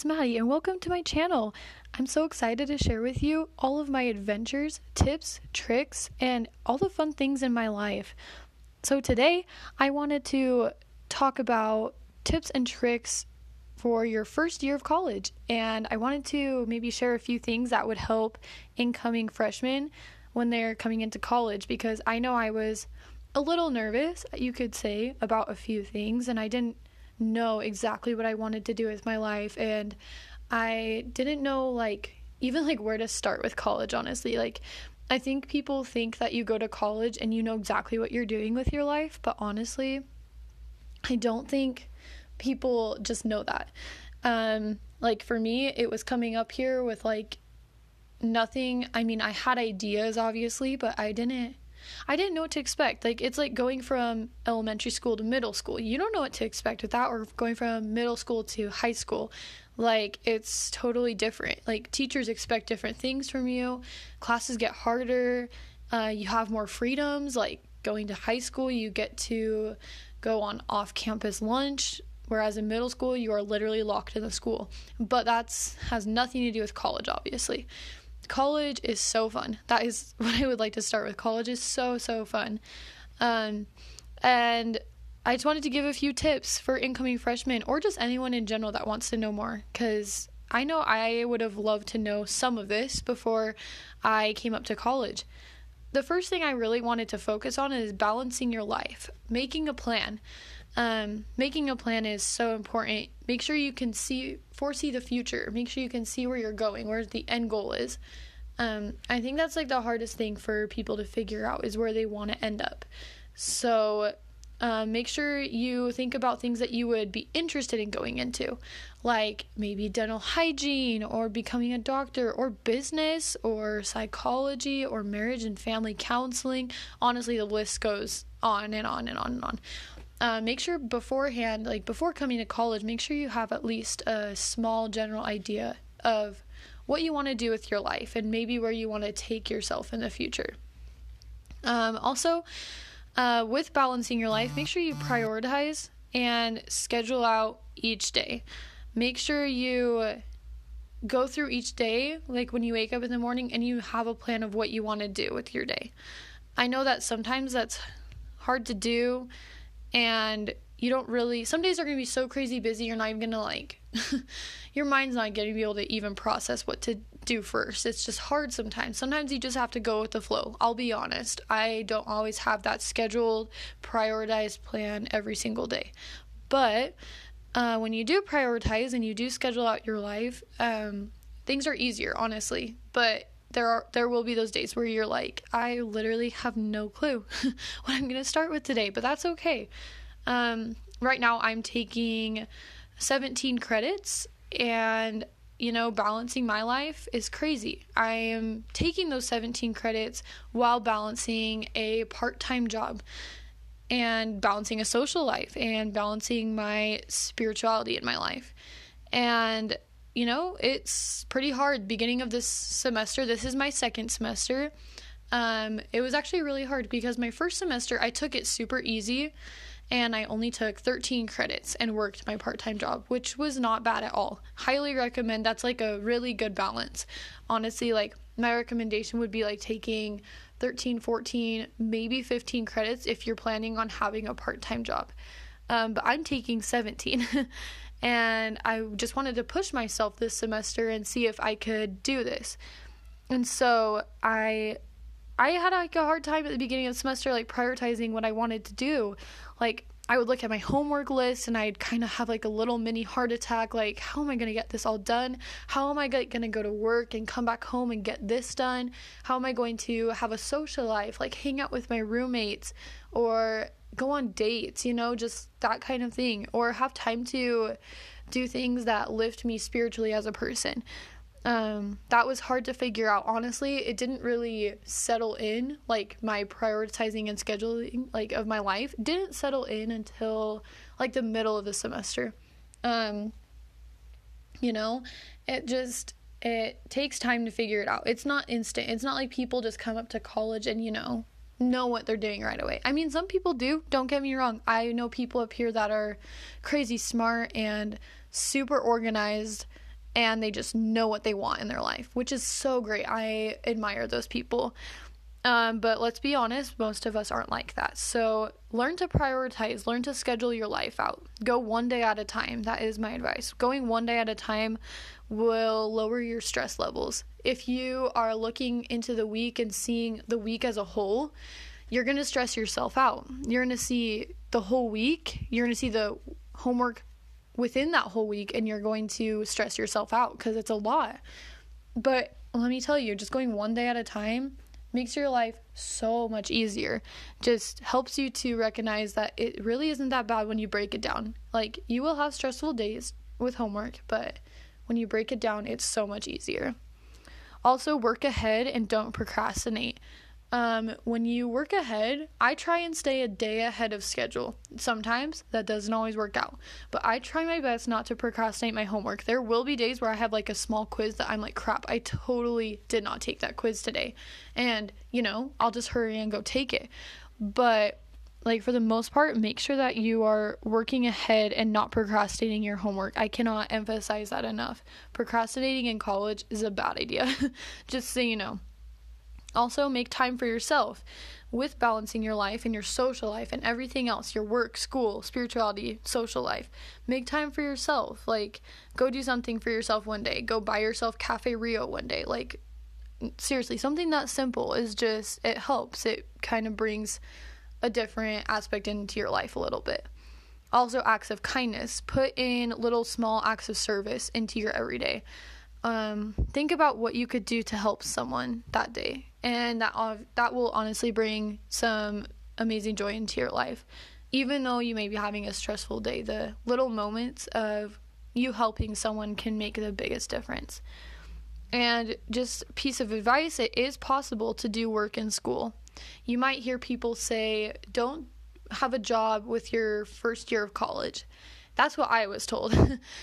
it's Maddie, and welcome to my channel. I'm so excited to share with you all of my adventures, tips, tricks, and all the fun things in my life. So, today I wanted to talk about tips and tricks for your first year of college, and I wanted to maybe share a few things that would help incoming freshmen when they're coming into college because I know I was a little nervous, you could say, about a few things, and I didn't know exactly what I wanted to do with my life and I didn't know like even like where to start with college honestly. Like I think people think that you go to college and you know exactly what you're doing with your life but honestly I don't think people just know that. Um like for me it was coming up here with like nothing. I mean I had ideas obviously but I didn't I didn't know what to expect. Like it's like going from elementary school to middle school. You don't know what to expect with that or going from middle school to high school. Like it's totally different. Like teachers expect different things from you. Classes get harder. Uh, you have more freedoms. Like going to high school, you get to go on off-campus lunch whereas in middle school you are literally locked in the school but that's has nothing to do with college obviously college is so fun. That is what I would like to start with. College is so, so fun. Um, and I just wanted to give a few tips for incoming freshmen or just anyone in general that wants to know more because I know I would have loved to know some of this before I came up to college. The first thing I really wanted to focus on is balancing your life, making a plan. Um, making a plan is so important. Make sure you can see, foresee the future. Make sure you can see where you're going, where the end goal is. Um, I think that's like the hardest thing for people to figure out is where they want to end up. So uh, make sure you think about things that you would be interested in going into, like maybe dental hygiene or becoming a doctor or business or psychology or marriage and family counseling. Honestly, the list goes on and on and on and on uh, make sure beforehand, like before coming to college, make sure you have at least a small general idea of what you want to do with your life and maybe where you want to take yourself in the future. Um, also, uh, with balancing your life, make sure you prioritize and schedule out each day. Make sure you go through each day, like when you wake up in the morning, and you have a plan of what you want to do with your day. I know that sometimes that's hard to do and you don't really some days are going to be so crazy busy you're not even going to like your mind's not going to be able to even process what to do first. It's just hard sometimes. Sometimes you just have to go with the flow. I'll be honest i don't always have that scheduled prioritized plan every single day. But uh, when you do prioritize and you do schedule out your life um, things are easier honestly. But there are there will be those days where you're like i literally have no clue what i'm going to start with today but that's okay. Um, right now i'm taking 17 credits and you know balancing my life is crazy. I am taking those 17 credits while balancing a part-time job and balancing a social life and balancing my spirituality in my life. And you know, it's pretty hard. Beginning of this semester, this is my second semester. Um, it was actually really hard because my first semester I took it super easy and I only took 13 credits and worked my part time job, which was not bad at all. Highly recommend. That's like a really good balance. Honestly, like my recommendation would be like taking 13, 14, maybe 15 credits if you're planning on having a part time job. Um, but I'm taking 17. and I just wanted to push myself this semester and see if I could do this. And so I I had like a hard time at the beginning of the semester like prioritizing what I wanted to do. Like I would look at my homework list and I'd kind of have like a little mini heart attack like how am I going to get this all done? How am I going to go to work and come back home and get this done? How am I going to have a social life like hang out with my roommates or go on dates, you know, just that kind of thing, or have time to do things that lift me spiritually as a person. Um, that was hard to figure out. Honestly, it didn't really settle in, like my prioritizing and scheduling, like of my life, didn't settle in until like the middle of the semester. Um, you know, it just it takes time to figure it out. It's not instant. It's not like people just come up to college and you know know what they're doing right away. I mean, some people do, don't get me wrong. I know people up here that are crazy smart and super organized and they just know what they want in their life, which is so great. I admire those people. Um, but let's be honest, most of us aren't like that. So learn to prioritize, learn to schedule your life out. Go one day at a time. That is my advice. Going one day at a time will lower your stress levels. If you are looking into the week and seeing the week as a whole, you're going to stress yourself out. You're going to see the whole week, you're going to see the homework within that whole week, and you're going to stress yourself out because it's a lot. But let me tell you, just going one day at a time makes your life so much easier. Just helps you to recognize that it really isn't that bad when you break it down. Like, you will have stressful days with homework, but when you break it down, it's so much easier. Also, work ahead and don't procrastinate. Um, when you work ahead, I try and stay a day ahead of schedule. Sometimes that doesn't always work out, but I try my best not to procrastinate my homework. There will be days where I have like a small quiz that I'm like, crap, I totally did not take that quiz today. And, you know, I'll just hurry and go take it. But like for the most part, make sure that you are working ahead and not procrastinating your homework. I cannot emphasize that enough. Procrastinating in college is a bad idea, just so you know. Also, make time for yourself with balancing your life and your social life and everything else your work, school, spirituality, social life. Make time for yourself. Like, go do something for yourself one day. Go buy yourself Cafe Rio one day. Like, seriously, something that simple is just, it helps. It kind of brings a different aspect into your life a little bit. Also, acts of kindness. Put in little small acts of service into your everyday. Um, think about what you could do to help someone that day and that uh, that will honestly bring some amazing joy into your life. Even though you may be having a stressful day, the little moments of you helping someone can make the biggest difference. And just piece of advice, it is possible to do work in school. You might hear people say, "Don't have a job with your first year of college." That's what I was told.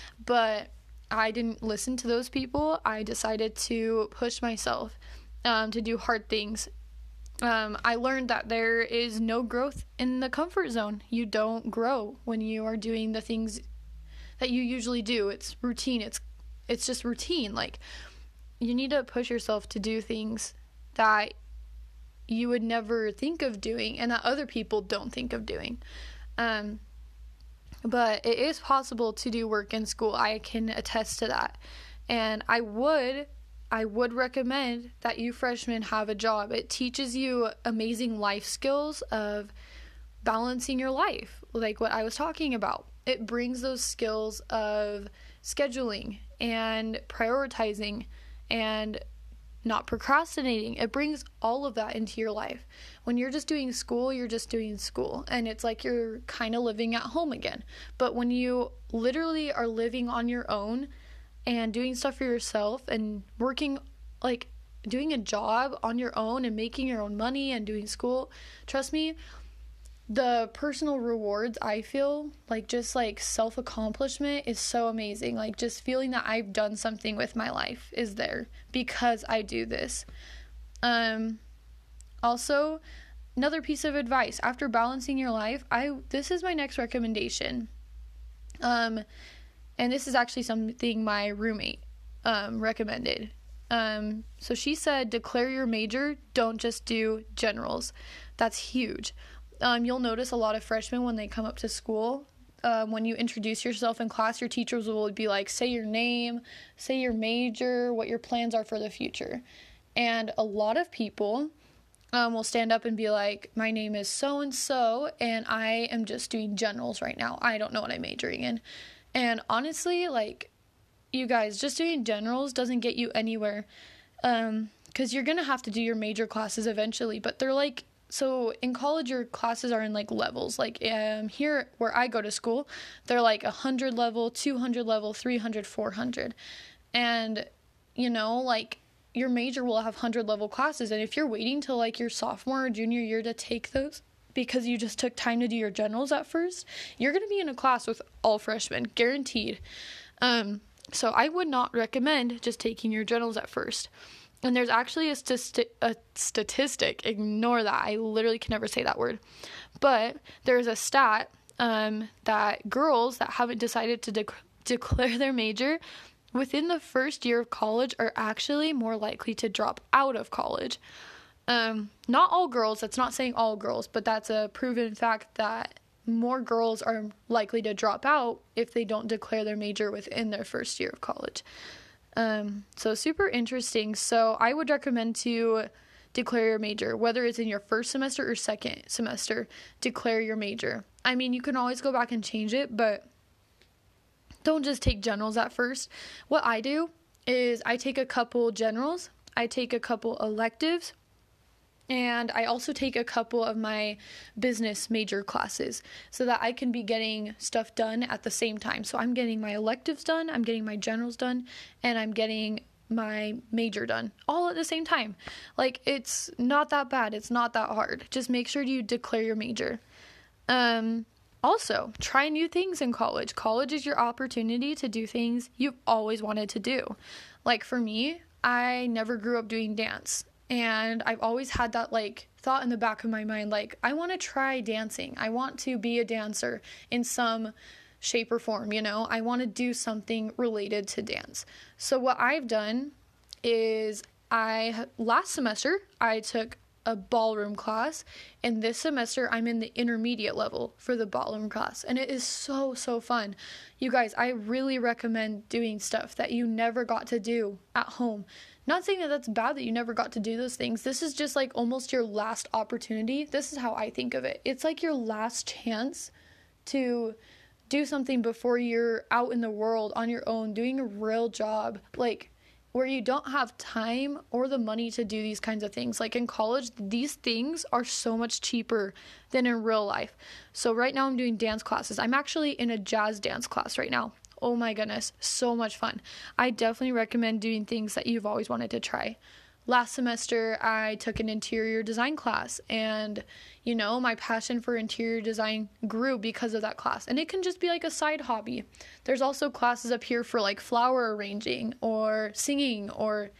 but I didn't listen to those people. I decided to push myself um, to do hard things. Um, I learned that there is no growth in the comfort zone. You don't grow when you are doing the things that you usually do. It's routine. It's it's just routine. Like you need to push yourself to do things that you would never think of doing and that other people don't think of doing. Um, but it is possible to do work in school. I can attest to that. And I would I would recommend that you freshmen have a job. It teaches you amazing life skills of balancing your life, like what I was talking about. It brings those skills of scheduling and prioritizing and not procrastinating. It brings all of that into your life. When you're just doing school, you're just doing school, and it's like you're kind of living at home again. But when you literally are living on your own, and doing stuff for yourself and working like doing a job on your own and making your own money and doing school, trust me, the personal rewards I feel, like just like self accomplishment, is so amazing. Like just feeling that I've done something with my life is there because I do this. Um, also, another piece of advice after balancing your life, I this is my next recommendation. Um, and this is actually something my roommate um, recommended. Um, so she said, declare your major, don't just do generals. That's huge. Um, you'll notice a lot of freshmen when they come up to school. Um, when you introduce yourself in class, your teachers will be like, say your name, say your major, what your plans are for the future. And a lot of people um, will stand up and be like, my name is so and so, and I am just doing generals right now. I don't know what I'm majoring in. And honestly, like, you guys, just doing generals doesn't get you anywhere. Um, because you're gonna have to do your major classes eventually, but they're like so in college your classes are in like levels like um here where i go to school they're like 100 level 200 level 300 400 and you know like your major will have 100 level classes and if you're waiting till like your sophomore or junior year to take those because you just took time to do your generals at first, you're going to be in a class with all freshmen, guaranteed. Um, so I would not recommend just taking your generals at first. And there's actually a, sti- a statistic, ignore that. I literally can never say that word. But there's a stat um, that girls that haven't decided to de- declare their major within the first year of college are actually more likely to drop out of college. Um, not all girls, that's not saying all girls, but that's a proven fact that more girls are likely to drop out if they don't declare their major within their first year of college. Um, so, super interesting. So, I would recommend to declare your major, whether it's in your first semester or second semester, declare your major. I mean, you can always go back and change it, but don't just take generals at first. What I do is I take a couple generals, I take a couple electives, and I also take a couple of my business major classes so that I can be getting stuff done at the same time. So I'm getting my electives done, I'm getting my generals done, and I'm getting my major done all at the same time. Like it's not that bad, it's not that hard. Just make sure you declare your major. Um also, try new things in college. College is your opportunity to do things you've always wanted to do. Like for me, I never grew up doing dance and I've always had that like thought in the back of my mind like I want to try dancing. I want to be a dancer in some shape or form, you know? I want to do something related to dance. So what I've done is I last semester I took a ballroom class and this semester I'm in the intermediate level for the ballroom class and it is so so fun. You guys, I really recommend doing stuff that you never got to do at home. Not saying that that's bad that you never got to do those things. This is just like almost your last opportunity. This is how I think of it. It's like your last chance to do something before you're out in the world on your own doing a real job. Like where you don't have time or the money to do these kinds of things. Like in college, these things are so much cheaper than in real life. So right now I'm doing dance classes. I'm actually in a jazz dance class right now. Oh my goodness, so much fun. I definitely recommend doing things that you've always wanted to try. Last semester, I took an interior design class, and you know, my passion for interior design grew because of that class. And it can just be like a side hobby. There's also classes up here for like flower arranging or singing or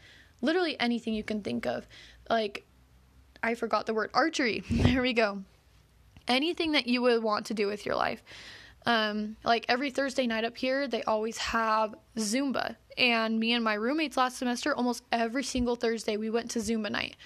literally anything you can think of. Like, I forgot the word archery. There we go. Anything that you would want to do with your life. Um, like every Thursday night up here, they always have Zumba. And me and my roommates last semester, almost every single Thursday, we went to Zumba night.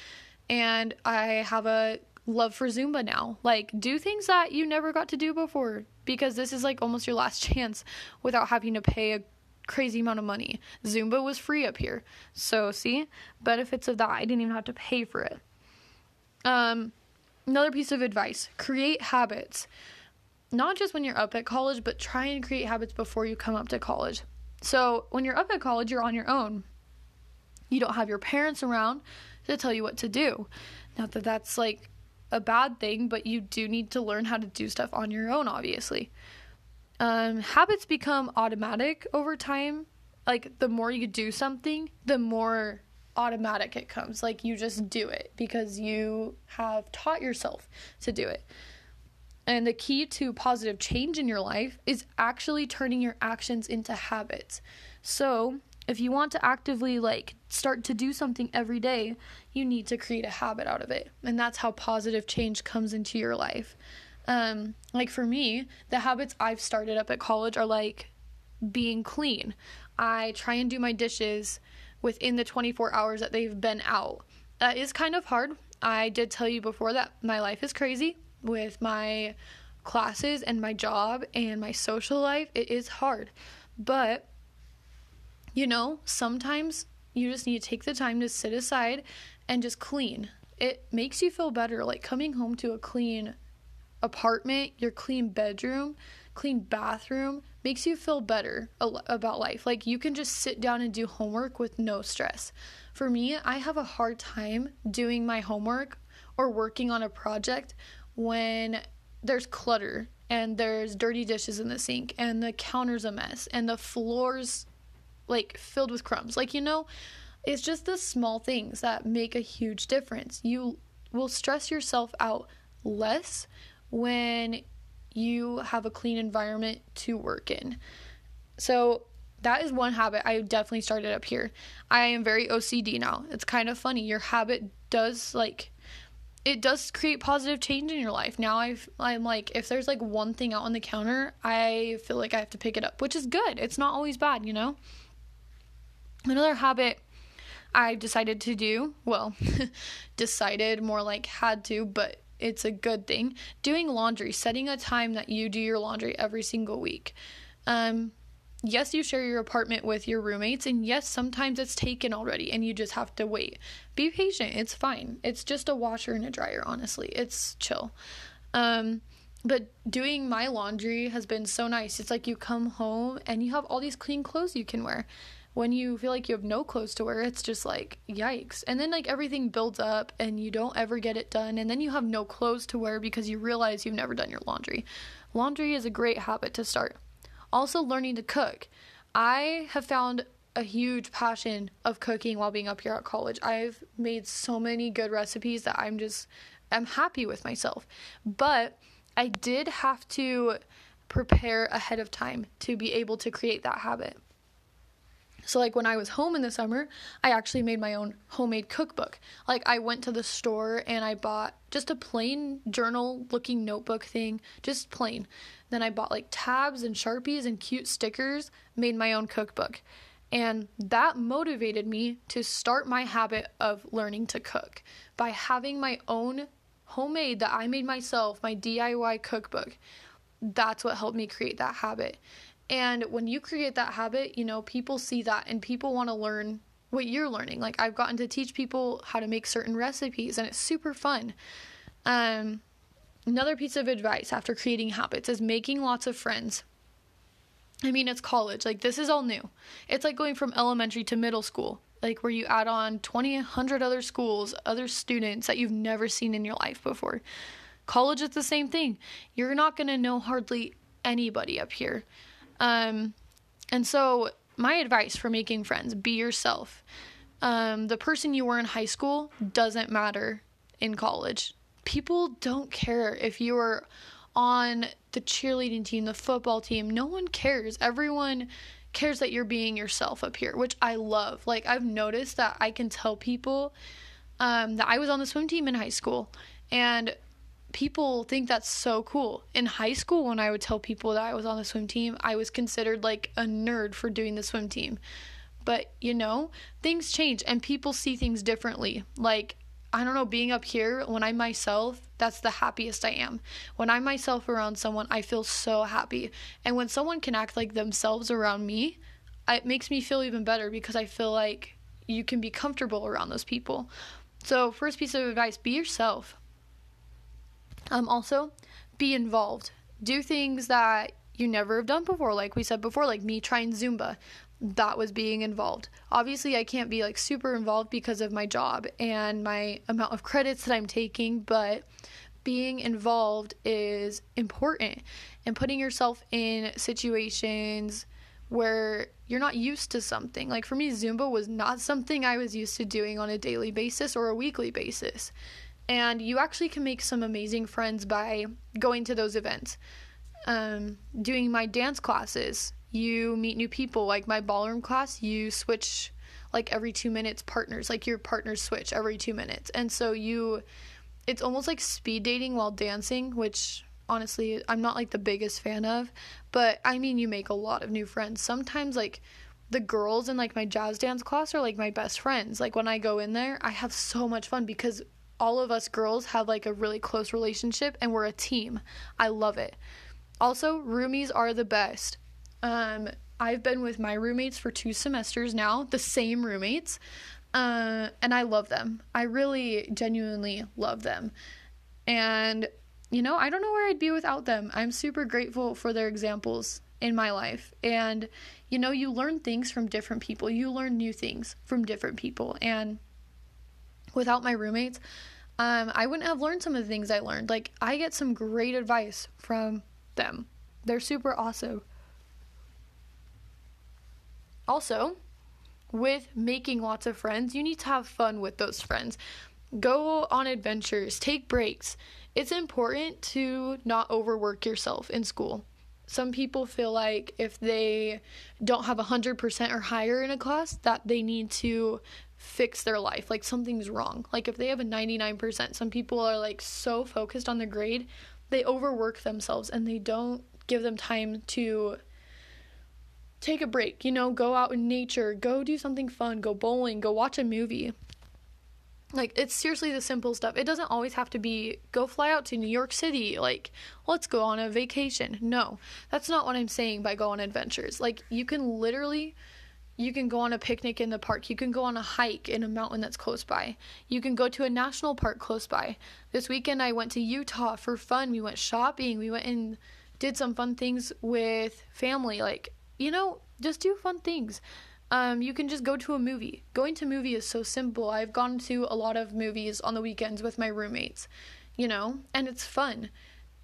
And I have a love for Zumba now. Like, do things that you never got to do before because this is like almost your last chance without having to pay a crazy amount of money. Zumba was free up here. So, see, benefits of that. I didn't even have to pay for it. Um, another piece of advice create habits not just when you're up at college, but try and create habits before you come up to college. So, when you're up at college, you're on your own. You don't have your parents around to tell you what to do. Not that that's like a bad thing, but you do need to learn how to do stuff on your own, obviously. Um, habits become automatic over time. Like, the more you do something, the more automatic it comes. Like, you just do it because you have taught yourself to do it. And the key to positive change in your life is actually turning your actions into habits. So, if you want to actively like start to do something every day, you need to create a habit out of it. And that's how positive change comes into your life. Um, like for me, the habits I've started up at college are like being clean. I try and do my dishes within the 24 hours that they've been out. That is kind of hard. I did tell you before that my life is crazy with my classes and my job and my social life, it is hard. But, you know, sometimes you just need to take the time to sit aside and just clean. It makes you feel better. Like coming home to a clean apartment, your clean bedroom, clean bathroom makes you feel better about life. Like you can just sit down and do homework with no stress. For me, I have a hard time doing my homework or working on a project when there's clutter and there's dirty dishes in the sink and the counter's a mess and the floor's like filled with crumbs. Like, you know, it's just the small things that make a huge difference. You will stress yourself out less when you have a clean environment to work in. So, that is one habit I definitely started up here. I am very OCD now. It's kind of funny. Your habit does like it does create positive change in your life. Now I've I'm like if there's like one thing out on the counter, I feel like I have to pick it up, which is good. It's not always bad, you know? Another habit I've decided to do, well, decided more like had to, but it's a good thing. Doing laundry, setting a time that you do your laundry every single week. Um, yes, you share your apartment with your roommates, and yes, sometimes it's taken already and you just have to wait. Be patient, it's fine. It's just a washer and a dryer, honestly. It's chill. Um, but doing my laundry has been so nice. It's like you come home and you have all these clean clothes you can wear. When you feel like you have no clothes to wear, it's just like yikes. And then like everything builds up and you don't ever get it done and then you have no clothes to wear because you realize you've never done your laundry. Laundry is a great habit to start. Also learning to cook. I have found a huge passion of cooking while being up here at college. I've made so many good recipes that I'm just I'm happy with myself. But I did have to prepare ahead of time to be able to create that habit. So, like when I was home in the summer, I actually made my own homemade cookbook. Like, I went to the store and I bought just a plain journal looking notebook thing, just plain. Then I bought like tabs and sharpies and cute stickers, made my own cookbook. And that motivated me to start my habit of learning to cook by having my own homemade that I made myself, my DIY cookbook. That's what helped me create that habit. And when you create that habit, you know, people see that and people want to learn what you're learning. Like I've gotten to teach people how to make certain recipes and it's super fun. Um another piece of advice after creating habits is making lots of friends. I mean, it's college. Like this is all new. It's like going from elementary to middle school like where you add on 20 100 other schools other students that you've never seen in your life before college is the same thing you're not going to know hardly anybody up here um, and so my advice for making friends be yourself. Um, the person you were in high school doesn't matter in college. People don't care if you are on the cheerleading team the football team. No one cares. Everyone cares that you're being yourself up here, which I love. Like I've noticed that I can tell people um, that I was on the swim team in high school, and people think that's so cool. In high school, when I would tell people that I was on the swim team, I was considered like a nerd for doing the swim team. But you know, things change and people see things differently. Like I don't know, being up here, when I'm myself, that's the happiest I am. When I'm myself around someone, I feel so happy. And when someone can act like themselves around me, it makes me feel even better because I feel like you can be comfortable around those people. So, first piece of advice be yourself. Um, also, be involved. Do things that you never have done before, like we said before, like me trying Zumba that was being involved. Obviously, I can't be like super involved because of my job and my amount of credits that I'm taking, but being involved is important and putting yourself in situations where you're not used to something. Like for me, Zumba was not something I was used to doing on a daily basis or a weekly basis. And you actually can make some amazing friends by going to those events. Um, doing my dance classes you meet new people. Like my ballroom class, you switch like every two minutes partners, like your partners switch every two minutes. And so you, it's almost like speed dating while dancing, which honestly I'm not like the biggest fan of. But I mean, you make a lot of new friends. Sometimes, like, the girls in like my jazz dance class are like my best friends. Like when I go in there, I have so much fun because all of us girls have like a really close relationship and we're a team. I love it. Also, roomies are the best. Um, I've been with my roommates for two semesters now, the same roommates, uh, and I love them. I really genuinely love them. And, you know, I don't know where I'd be without them. I'm super grateful for their examples in my life. And, you know, you learn things from different people, you learn new things from different people. And without my roommates, um, I wouldn't have learned some of the things I learned. Like, I get some great advice from them, they're super awesome. Also, with making lots of friends, you need to have fun with those friends. Go on adventures, take breaks. It's important to not overwork yourself in school. Some people feel like if they don't have 100% or higher in a class, that they need to fix their life. Like something's wrong. Like if they have a 99%, some people are like so focused on the grade, they overwork themselves and they don't give them time to take a break, you know, go out in nature, go do something fun, go bowling, go watch a movie. Like, it's seriously the simple stuff. It doesn't always have to be go fly out to New York City, like, let's go on a vacation. No, that's not what I'm saying by go on adventures. Like, you can literally. You can go on a picnic in the park. You can go on a hike in a mountain that's close by. You can go to a national park close by. This weekend I went to Utah for fun. We went shopping. We went and did some fun things with family. Like, you know, just do fun things. Um, you can just go to a movie. Going to movie is so simple. I've gone to a lot of movies on the weekends with my roommates, you know, and it's fun.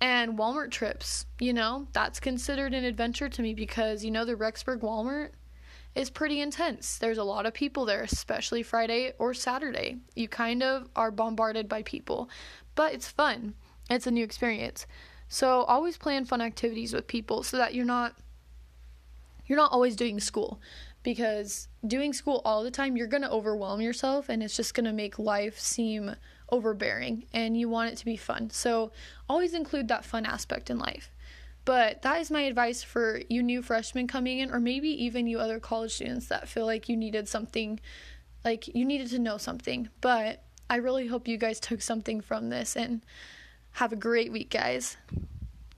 And Walmart trips, you know, that's considered an adventure to me because, you know, the Rexburg Walmart is pretty intense. There's a lot of people there, especially Friday or Saturday. You kind of are bombarded by people, but it's fun. It's a new experience. So always plan fun activities with people so that you're not you're not always doing school because doing school all the time you're going to overwhelm yourself and it's just going to make life seem overbearing and you want it to be fun. So always include that fun aspect in life. But that is my advice for you new freshmen coming in or maybe even you other college students that feel like you needed something like you needed to know something. But I really hope you guys took something from this and have a great week, guys.